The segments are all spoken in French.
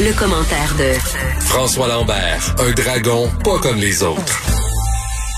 Le, commentaire de François Lambert, un dragon pas comme les autres.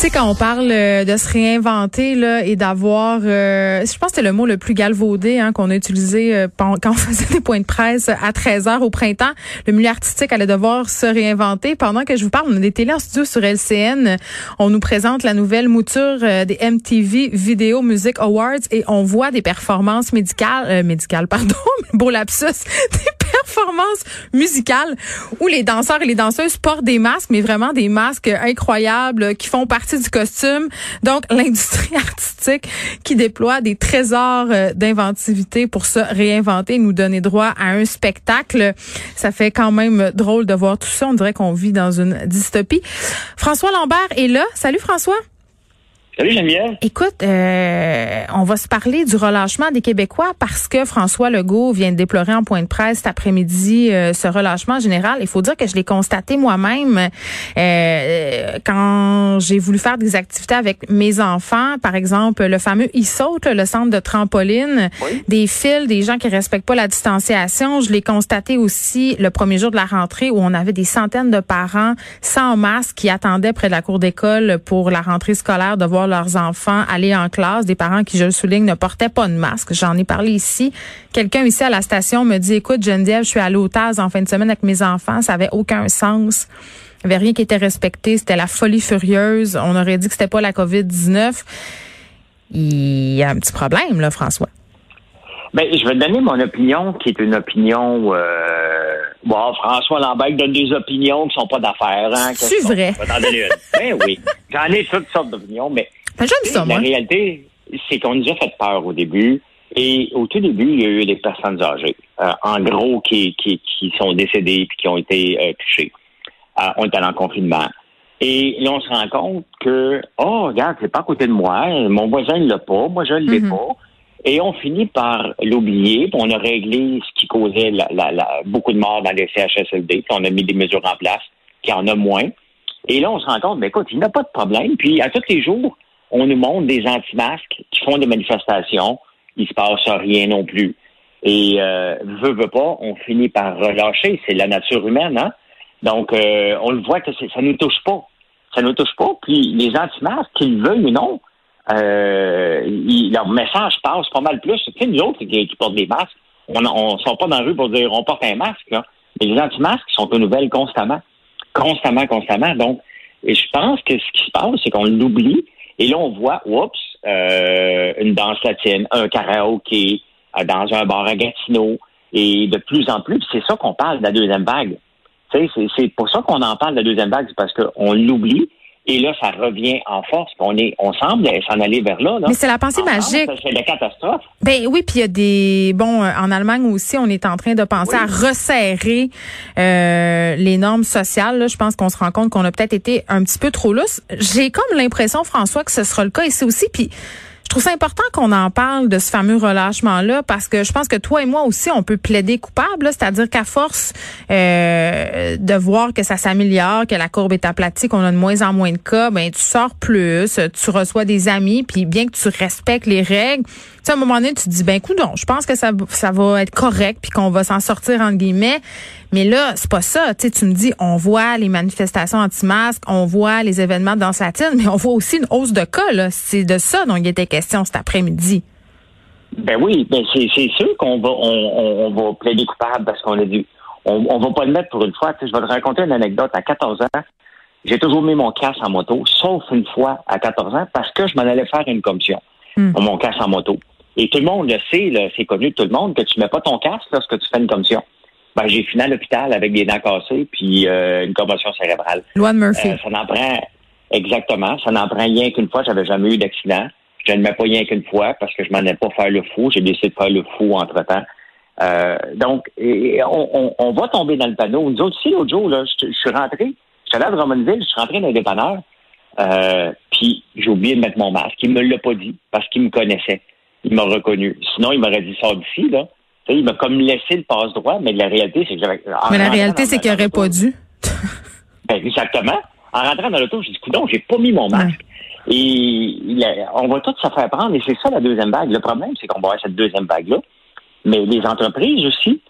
Tu sais, quand on parle euh, de se réinventer là, et d'avoir, euh, je pense que c'est le mot le plus galvaudé hein, qu'on a utilisé euh, quand on faisait des points de presse à 13 heures au printemps. Le milieu artistique allait devoir se réinventer. Pendant que je vous parle, on a des télés en studio sur LCN. On nous présente la nouvelle mouture des MTV Video Music Awards et on voit des performances médicales, médicales, pardon, beau lapsus, des performances musicales où les danseurs et les danseuses portent des masques, mais vraiment des masques incroyables qui font partie du costume. Donc, l'industrie artistique qui déploie des trésors euh, d'inventivité pour se réinventer, nous donner droit à un spectacle. Ça fait quand même drôle de voir tout ça. On dirait qu'on vit dans une dystopie. François Lambert est là. Salut François. Salut Geneviève. Écoute, euh, on va se parler du relâchement des Québécois parce que François Legault vient de déplorer en point de presse cet après-midi euh, ce relâchement général. Il faut dire que je l'ai constaté moi-même euh, quand j'ai voulu faire des activités avec mes enfants, par exemple le fameux e-saute, le centre de trampoline, des fils, des gens qui respectent pas la distanciation. Je l'ai constaté aussi le premier jour de la rentrée où on avait des centaines de parents sans masque qui attendaient près de la cour d'école pour la rentrée scolaire de voir leurs enfants aller en classe, des parents qui, je le souligne, ne portaient pas de masque. J'en ai parlé ici. Quelqu'un ici à la station me dit, écoute, Geneviève, je suis allée au TAS en fin de semaine avec mes enfants, ça avait aucun sens. Il n'y avait rien qui était respecté, c'était la folie furieuse. On aurait dit que c'était pas la COVID-19. Il y a un petit problème, là, François. Ben, je vais te donner mon opinion, qui est une opinion. Euh... Bon, François Lambert donne des opinions qui sont pas d'affaires. Hein, C'est vrai? ben oui, j'en ai toutes sortes d'opinions, mais ben, ça, la réalité, c'est qu'on nous a fait peur au début. Et au tout début, il y a eu des personnes âgées, euh, en gros, qui, qui, qui sont décédées puis qui ont été euh, touchées. Euh, on est allé en confinement. Et là, on se rend compte que, oh, regarde, c'est pas à côté de moi, mon voisin ne l'a pas, moi je ne l'ai Mhm. pas. Et on finit par l'oublier, puis on a réglé ce qui causait la, la- la- beaucoup de morts dans les CHSLD, puis on a mis des mesures en place, qu'il y en a moins. Et là, on se rend compte, ben écoute, il n'y a pas de problème. Puis à tous les jours, on nous montre des anti-masques qui font des manifestations. Il se passe rien non plus. Et euh, veut, veut pas, on finit par relâcher. C'est la nature humaine, hein? Donc, euh, on le voit que ça ne nous touche pas. Ça ne nous touche pas. Puis les anti-masques, qu'ils veuillent ou non, euh, leur message passe pas mal plus. Tu sais, nous autres qui, portent des masques, on ne sort pas dans la rue pour dire on porte un masque. Là. Mais les anti-masques sont aux nouvelles constamment. Constamment, constamment. Donc, et je pense que ce qui se passe, c'est qu'on l'oublie. Et là, on voit, oups, euh, une danse latine, un karaoké euh, dans un bar à Gatineau. Et de plus en plus, c'est ça qu'on parle de la deuxième vague. C'est pour ça qu'on en parle de la deuxième vague, c'est parce qu'on l'oublie. Et là, ça revient en force. On, est, on semble s'en aller vers là. là. Mais c'est la pensée Ensemble, magique. C'est la catastrophe. Ben oui, puis il y a des bon euh, en Allemagne aussi, on est en train de penser Oui. à resserrer euh, les normes sociales. là. Je pense qu'on se rend compte qu'on a peut-être été un petit peu trop lousse. J'ai comme l'impression, François, que ce sera le cas ici aussi. Puis je trouve ça important qu'on en parle de ce fameux relâchement-là parce que je pense que toi et moi aussi, on peut plaider coupable. C'est-à-dire qu'à force euh, de voir que ça s'améliore, que la courbe est aplatie, qu'on a de moins en moins de cas, ben tu sors plus, tu reçois des amis, puis bien que tu respectes les règles, tu sais, à un moment donné, tu te dis, ben écoute, non, je pense que ça, ça va être correct, puis qu'on va s'en sortir, entre guillemets. Mais là, c'est pas ça. Tu sais, tu me dis, on voit les manifestations anti-masques, on voit les événements de danse latine, mais on voit aussi une hausse de cas. là. C'est de ça dont il était question cet après-midi. Ben oui, ben c'est sûr qu'on va on, va plaider coupable parce qu'on a dit on, on va pas le mettre pour une fois. Tu sais, je vais te raconter une anecdote. À 14 ans, j'ai toujours mis mon casque en moto, sauf une fois à 14 ans, parce que je m'en allais faire une commission. Hmm. Mon casque en moto. Et tout le monde le sait, c'est connu de tout le monde, que tu mets pas ton casque lorsque tu fais une commission. Ben, j'ai fini à l'hôpital avec des dents cassées puis euh, une commotion cérébrale. Loi de Murphy. Euh, ça n'en prend exactement. Ça n'en prend rien qu'une fois. J'avais jamais eu d'accident. Je ne mets pas rien qu'une fois parce que je m'en ai pas faire le fou. J'ai décidé de faire le fou entre temps. Euh, donc, et on, on, va tomber dans le panneau. Nous autres aussi, l'autre jour, là, je, suis rentré, je suis allé à Drummondville, je suis rentré dans les dépanneurs, euh, puis j'ai oublié de mettre mon masque. Il me l'a pas dit parce qu'il me connaissait. Il m'a reconnu. Sinon, il m'aurait dit ça d'ici, là. il m'a comme laissé le passe-droit, mais la réalité, c'est que j'avais... Mais la réalité, c'est qu'il n'aurait pas dû. ben, exactement. En rentrant dans l'auto, j'ai dit, coudon, j'ai pas mis mon masque. Et on va tout se faire prendre, et c'est ça la deuxième vague. Le problème, c'est qu'on va avoir cette deuxième vague-là. Mais les entreprises aussi,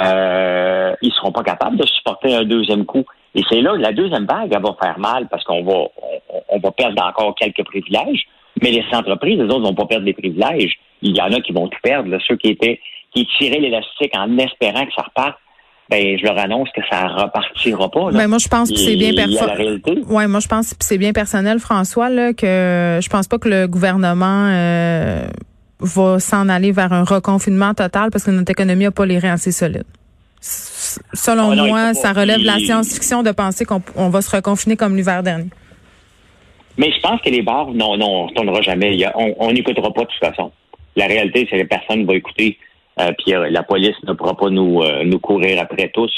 euh, ils seront pas capables de supporter un deuxième coup. Et c'est là, la deuxième vague, elle va faire mal parce qu'on va, on, va perdre encore quelques privilèges. Mais les entreprises, les autres, vont pas perdre des privilèges. Il y en a qui vont tout perdre. ceux qui étaient, qui tiraient l'élastique en espérant que ça reparte, ben je leur annonce que ça repartira pas. Ben, moi je pense que c'est bien personnel. Ouais, moi je pense que c'est bien personnel François là que je pense pas que le gouvernement euh, va s'en aller vers un reconfinement total parce que notre économie n'a pas les reins assez solides. Selon ah moi, ça relève de la science-fiction de penser qu'on va se reconfiner comme l'hiver dernier. Mais je pense que les bars, non, non, on ne tournera jamais. on n'écoutera pas de toute façon. La réalité, c'est que personne ne va écouter. Euh, puis euh, la police ne pourra pas nous, euh, nous courir après tous.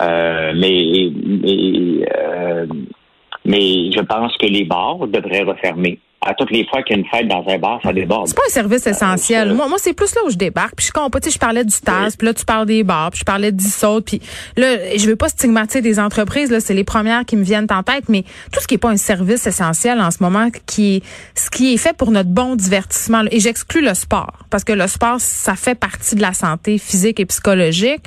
mais mais, mais je pense que les bars devraient refermer à toutes les fois qu'il y a une fête dans un bar, ça déborde. C'est pas un service essentiel. Euh, moi, moi c'est plus là où je débarque. Puis je comprends, tu sais, je parlais du TAS, puis là tu parles des bars, puis je parlais d'Issaute, puis là, je veux pas stigmatiser des entreprises, là, c'est les premières qui me viennent en tête, mais tout ce qui est pas un service essentiel en ce moment, qui est ce qui est fait pour notre bon divertissement, et j'exclus le sport, parce que le sport, ça fait partie de la santé physique et psychologique.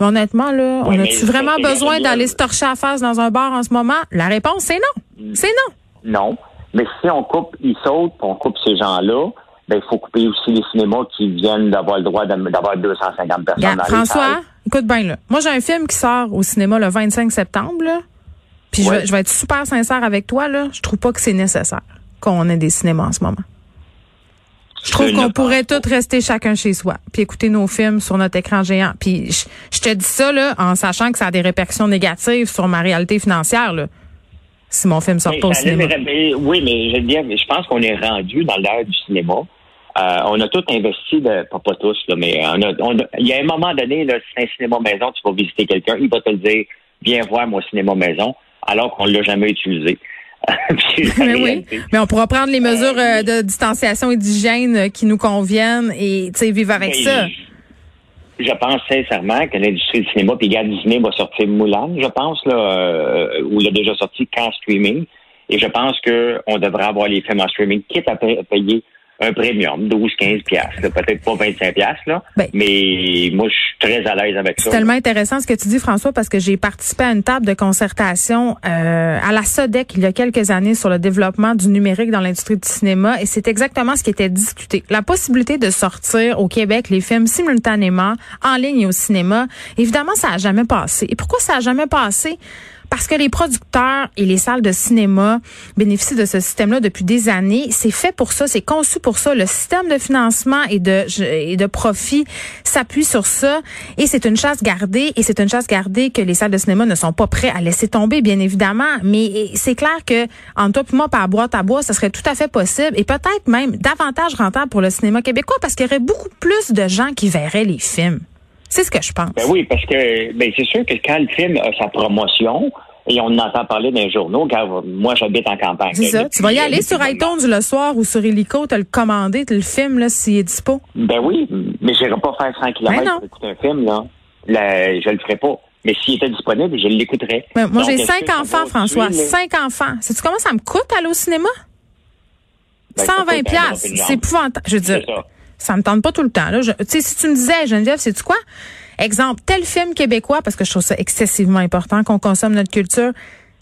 Mais honnêtement, là, on a-tu vraiment besoin d'aller se torcher à face dans un bar en ce moment? La réponse, c'est non. Mm. C'est non. Non. Mais si on coupe, ils sautent, on coupe ces gens-là, ben, il faut couper aussi les cinémas qui viennent d'avoir le droit d'avoir 250 personnes dans François, écoute bien là. Moi, j'ai un film qui sort au cinéma le 25 septembre, là. Puis je, vais, je, vais, être super sincère avec toi, là. Je trouve pas que c'est nécessaire qu'on ait des cinémas en ce moment. Je trouve qu'on pourrait tous rester chacun chez soi, puis écouter nos films sur notre écran géant. Puis je, je, te dis ça là, en sachant que ça a des répercussions négatives sur ma réalité financière. Là si mon film sort pas au cinéma. oui, mais je, dire, je pense qu'on est rendu dans l'ère du cinéma. Euh, on a tout investi, de, pas, pas tous, là, mais on a, on il y a un moment donné, là, c'est un cinéma maison, tu vas visiter quelqu'un, il va te dire, viens voir mon cinéma maison, alors qu'on l'a jamais utilisé. Mais oui, mais on pourra prendre les mesures euh, de distanciation et d'hygiène euh, qui nous conviennent et vivre avec ça. je pense sincèrement que l'industrie du cinéma, puis Gad Disney va sortir Moulin, je pense, là, euh, où il a déjà sorti qu'en streaming. Et je pense qu'on devrait avoir les films en streaming, quitte à payer un premium, 12, 15 piastres, peut-être pas 25 piastres, là. Ben, mais moi, je suis très à l'aise avec ça. C'est tellement intéressant ce que tu dis, François, parce que j'ai participé à une table de concertation euh, à la SODEC il y a quelques années sur le développement du numérique dans l'industrie du cinéma, et c'est exactement ce qui était discuté. La possibilité de sortir au Québec les films simultanément, en ligne et au cinéma. Évidemment, ça a jamais passé. Et pourquoi ça a jamais passé? Parce que les producteurs et les salles de cinéma bénéficient de ce système-là depuis des années. C'est fait pour ça, c'est conçu pour ça. Le système de financement et de, et de profit s'appuie sur ça. Et c'est une chasse gardée. Et c'est une chasse gardée que les salles de cinéma ne sont pas prêts à laisser tomber, bien évidemment. Mais c'est clair que, en toi et moi, par boîte à bois, ce serait tout à fait possible. Et peut-être même davantage rentable pour le cinéma québécois parce qu'il y aurait beaucoup plus de gens qui verraient les films. C'est ce que je pense. Ben oui, parce que ben c'est sûr que quand le film a sa promotion, et on en entend parler dans les journaux, car moi j'habite en campagne. C'est ça. Tu vas y aller sur iTunes le soir ou sur Helico, te le commander, le film là s'il est dispo. Ben oui, mais j'irai pas faire 100 km ben pour écouter un film là. là je le ferai pas. Mais s'il était disponible, je l'écouterais. Ben, moi, j'ai cinq enfants, François. Cinq enfants. Sais-tu comment ça me coûte aller au cinéma? 120 ben, pièces. C'est épouvantable. Je veux dire, ça me tente pas tout le temps. Là. sais, si tu me disais, Geneviève, c'est tu quoi? Exemple, tel film québécois, parce que je trouve ça excessivement important qu'on consomme notre culture.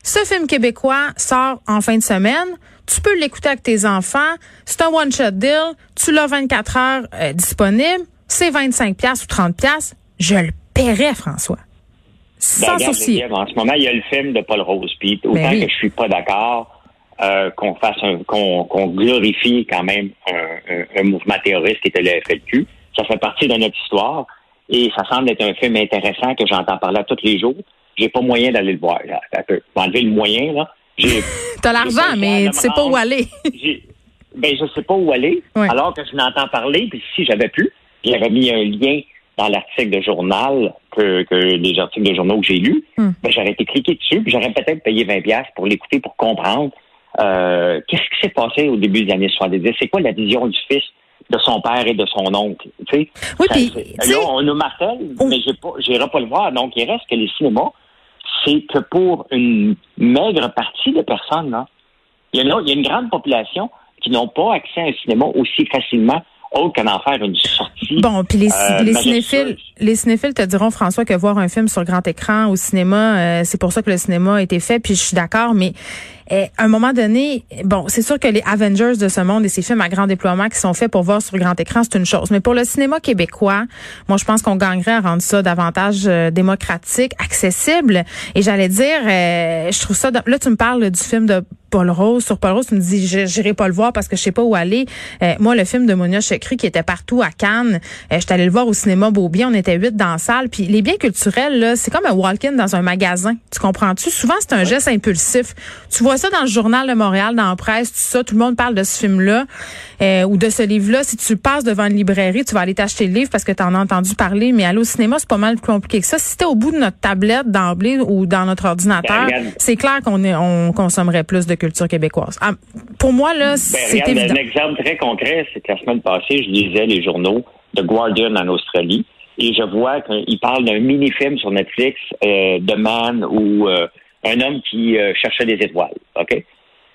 Ce film québécois sort en fin de semaine. Tu peux l'écouter avec tes enfants. C'est un one-shot deal. Tu l'as 24 heures euh, disponible. C'est 25 pièces ou 30 pièces. Je le paierais, François. Sans ben, souci. En ce moment, il y a le film de Paul Rose. Puis autant ben que je suis pas d'accord, euh, qu'on fasse un, qu'on, glorifie quand même un, mouvement terroriste qui était le FLQ. Ça fait partie de notre histoire et ça semble être un film intéressant que j'entends parler tous les jours. J'ai pas moyen d'aller le voir. Là. enlever le moyen, là. T'as l'argent, mais tu sais pas où aller. ben, je sais pas où aller. Alors que je n'entends parler, puis si j'avais pu, j'avais mis un lien dans l'article de journal que, que les articles de journaux que j'ai lus, Hmm. ben, j'aurais été cliqué dessus, puis j'aurais peut-être payé 20 pièces pour l'écouter, pour comprendre euh, qu'est-ce qui s'est passé au début des années 70. C'est quoi la vision du fils de son père et de son oncle, tu sais? Oui, Ça, là, on nous martèle, Oh. mais j'irai pas le voir. Donc, il reste que les cinémas, c'est que pour une maigre partie de personnes, là, il y, a, il y a une grande population qui n'ont pas accès à un cinéma aussi facilement, autre qu'en en faire une sortie. Bon, puis les, Euh, les cinéphiles, les cinéphiles te diront François que voir un film sur grand écran au cinéma, euh, c'est pour ça que le cinéma a été fait. Puis je suis d'accord, mais euh, à un moment donné, bon, c'est sûr que les Avengers de ce monde et ces films à grand déploiement qui sont faits pour voir sur grand écran, c'est une chose. Mais pour le cinéma québécois, moi, je pense qu'on gagnerait à rendre ça davantage euh, démocratique, accessible. Et j'allais dire, euh, je trouve ça. Là, tu me parles du film de Paul Rose. Sur Paul Rose, tu me dis, je- j'irai pas le voir parce que je sais pas où aller. Euh, moi, le film de Monia Chekri qui était partout à Cannes, euh, j'étais allée le voir au cinéma Beaubien. Huit dans la salle. Puis les biens culturels, là, c'est comme un walk-in dans un magasin. Tu comprends-tu? Souvent, c'est un geste impulsif. Tu vois ça dans le journal de Montréal, dans la presse, tout ça. Tout le monde parle de ce film-là euh, ou de ce livre-là. Si tu passes devant une librairie, tu vas aller t'acheter le livre parce que tu en as entendu parler. Mais aller au cinéma, c'est pas mal plus compliqué que ça. Si c'était au bout de notre tablette d'emblée ou dans notre ordinateur, Ben, c'est clair qu'on on consommerait plus de culture québécoise. Ah, pour moi, là, Ben, c'est évident. Un exemple très concret, c'est que la semaine passée, je lisais les journaux de Guardian en Australie et je vois qu'il parle d'un mini-film sur Netflix, euh, The Man, ou euh, un homme qui euh, cherchait des étoiles. OK?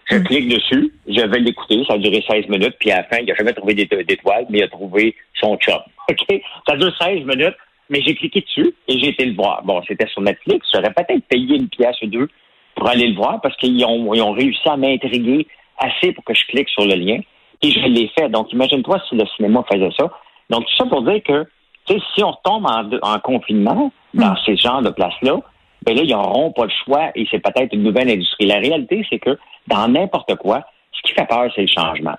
Je Mm. clique dessus, je vais l'écouter, ça a duré 16 minutes, puis à la fin, il n'a jamais trouvé d'é- d'étoiles, mais il a trouvé son chum. OK? Ça dure 16 minutes, mais j'ai cliqué dessus et j'ai été le voir. Bon, c'était sur Netflix, j'aurais peut-être payé une pièce ou deux pour aller le voir parce qu'ils ont, ils ont réussi à m'intriguer assez pour que je clique sur le lien et je l'ai fait. Donc, imagine-toi si le cinéma faisait ça. Donc, tout ça pour dire que, si on retombe en, en confinement dans ces genres de places-là, ben là, ils n'auront pas le choix et c'est peut-être une nouvelle industrie. La réalité, c'est que dans n'importe quoi, ce qui fait peur, c'est le changement.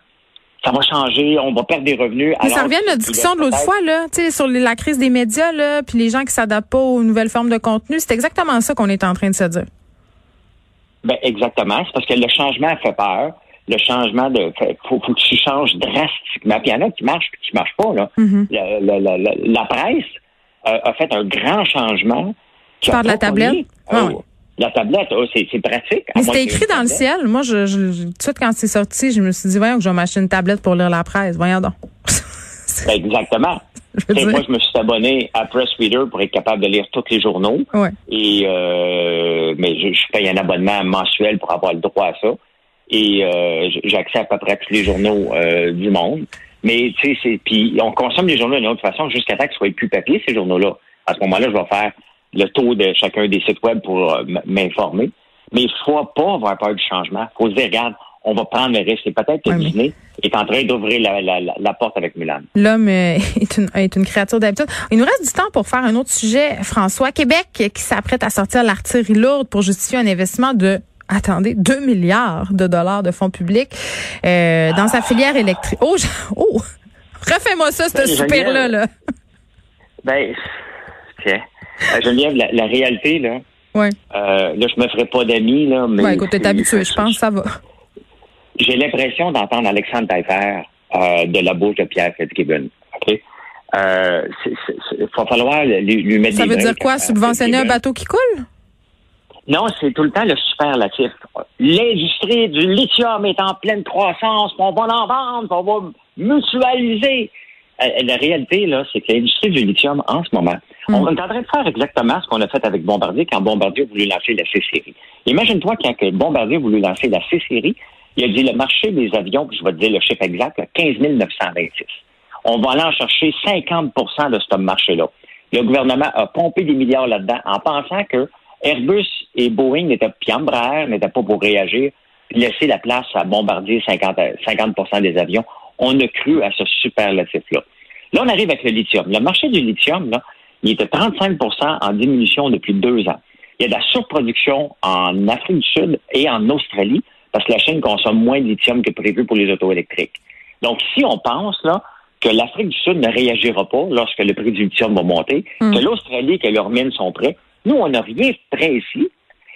Ça va changer, on va perdre des revenus. Mais ça revient à notre discussion de l'autre fois, là, tu sais, sur la crise des médias, là, puis les gens qui s'adaptent pas aux nouvelles formes de contenu. C'est exactement ça qu'on est en train de se dire. Ben, exactement. C'est parce que le changement fait peur. Le changement de. Faut, faut que tu changes drastiquement. Puis il y en a qui marchent puis qui marchent pas. Là. La, la- la- la- la presse euh, a fait un grand changement. Tu parles de la tablette? Oh, Ah ouais. La tablette, oh, c'est pratique. Mais c'était écrit dans le ciel. Moi, je, je, tout de suite, quand c'est sorti, je me suis dit, voyons que je vais m'acheter une tablette pour lire la presse. Voyons donc. Ben, exactement. Je moi, je me suis abonné à Press Reader pour être capable de lire tous les journaux. Ouais. Et euh, mais je, je paye un abonnement mensuel pour avoir le droit à ça. Et euh, j- j'ai accès à peu près à tous les journaux euh, du monde. Mais tu sais, c'est puis on consomme les journaux d'une autre façon jusqu'à temps qu'ils soient plus papier, ces journaux-là. À ce moment-là, je vais faire le tour de chacun des sites web pour euh, m'informer. Mais il faut pas avoir peur du changement. Il faut se dire, regarde, on va prendre le risque. Et peut-être que mais- Disney est en train d'ouvrir la, la, la, la porte avec Mulan. L'homme euh, est une, est une créature d'habitude. Il nous reste du temps pour faire un autre sujet. François, Québec qui s'apprête à sortir l'artillerie lourde pour justifier un investissement de attendez, 2 milliards de dollars de fonds publics euh, dans sa filière électrique. Oh, oh! Refais-moi ça, ce Ben, soupir-là. Là. Ben, tiens. Euh, Geneviève, la, la réalité, là, Ouais. euh, là, je me ferai pas d'amis, là, mais. ouais, écoute, t'es habitué, je pense, ça va. J'ai l'impression d'entendre Alexandre Taillefer euh, de la bouche de Pierre Fitzgibbon. OK? Euh, il va falloir lui, lui mettre Ça des veut dire quoi? Subventionner un bateau qui coule? Non, c'est tout le temps le superlatif. L'industrie du lithium est en pleine croissance, on va en vendre, on va mutualiser. Euh, la réalité, là, c'est que l'industrie du lithium, en ce moment, Mm. on est en train de faire exactement ce qu'on a fait avec Bombardier quand Bombardier a voulu lancer la C-Série. Imagine-toi quand Bombardier a voulu lancer la C-Série, il a dit le marché des avions, puis je vais te dire le chiffre exact, là, 15 926. On va aller en chercher 50% de ce marché-là. Le gouvernement a pompé des milliards là-dedans en pensant que Airbus et Boeing n'étaient puis Embraer n'étaient pas pour réagir, puis laisser la place à Bombardier 50, 50 des avions. On a cru à ce superlatif-là. Là, on arrive avec le lithium. Le marché du lithium, là, il était 35% en diminution depuis deux ans. Il y a de la surproduction en Afrique du Sud et en Australie parce que la Chine consomme moins de lithium que prévu pour les autos électriques. Donc, si on pense là que l'Afrique du Sud ne réagira pas lorsque le prix du lithium va monter, Mm. que l'Australie et que leurs mines sont prêts, nous, on n'a rien de prêt ici.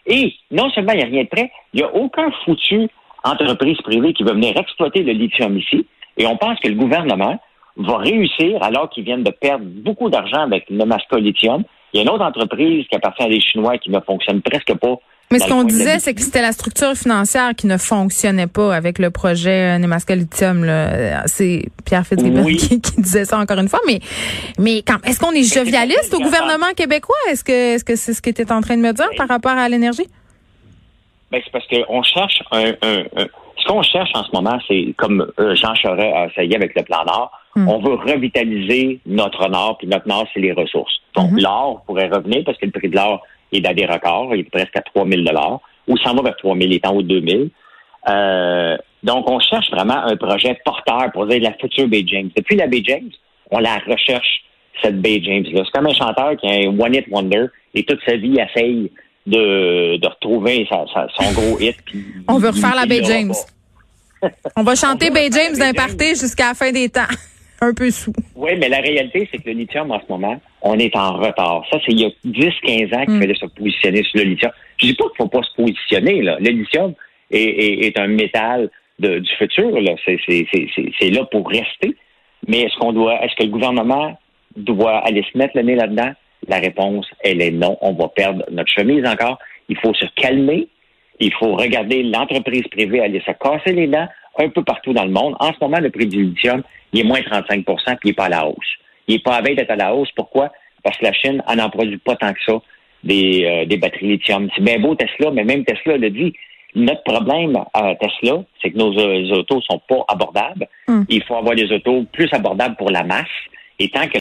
Et non seulement il n'y a rien de prêt, il n'y a aucun foutu entreprise privée qui va venir exploiter le lithium ici. Et on pense que le gouvernement va réussir alors qu'ils viennent de perdre beaucoup d'argent avec Nemaska Lithium. Il y a une autre entreprise qui appartient à des Chinois qui ne fonctionne presque pas. Mais ce qu'on disait, c'est que c'était la structure financière qui ne fonctionnait pas avec le projet euh, Nemaska Lithium. C'est Pierre Fitzgibbon qui, disait ça encore une fois. Mais, mais est-ce qu'on est jovialiste au gouvernement québécois? Est-ce que est-ce que c'est ce qu'il était en train de me dire par rapport à l'énergie? Ben, c'est parce qu'on cherche un, un, ce qu'on cherche en ce moment, c'est comme euh, Jean Charest a essayé avec le plan Nord, hmm. on veut revitaliser notre Nord, puis notre Nord, c'est les ressources. Donc, hmm. l'or pourrait revenir parce que le prix de l'or est dans des records, il est presque à 3 000 ou s'en va vers 3 000, il est en haut de 2 000. Euh, donc, on cherche vraiment un projet porteur pour dire la future Bay James. Depuis la Bay James, on la recherche, cette Bay James-là. C'est comme un chanteur qui a un one-hit wonder et toute sa vie essaye de, de retrouver son gros hit. on veut refaire la Bay James. on va chanter Bay James d'un party jusqu'à la fin des temps. Un peu sous. Oui, mais la réalité, c'est que le lithium, en ce moment, on est en retard. Ça, c'est il y a 10-15 ans qu'il mm. fallait se positionner sur le lithium. Je dis pas qu'il faut pas se positionner. Là. Le lithium est, un métal du futur. C'est là pour rester. Mais est-ce qu'on doit, est-ce que le gouvernement doit aller se mettre le nez là-dedans? La réponse, elle est non. On va perdre notre chemise encore. Il faut se calmer. Il faut regarder l'entreprise privée aller se casser les dents un peu partout dans le monde. En ce moment, le prix du lithium, il est moins 35 puis il n'est pas à la hausse. Il n'est pas à veille d'être à la hausse. Pourquoi? Parce que la Chine n'en produit pas tant que ça des, euh, des batteries lithium. C'est bien beau Tesla, mais même Tesla le dit. Notre problème à Tesla, c'est que nos autos sont pas abordables. Hmm. Il faut avoir des autos plus abordables pour la masse. Et tant que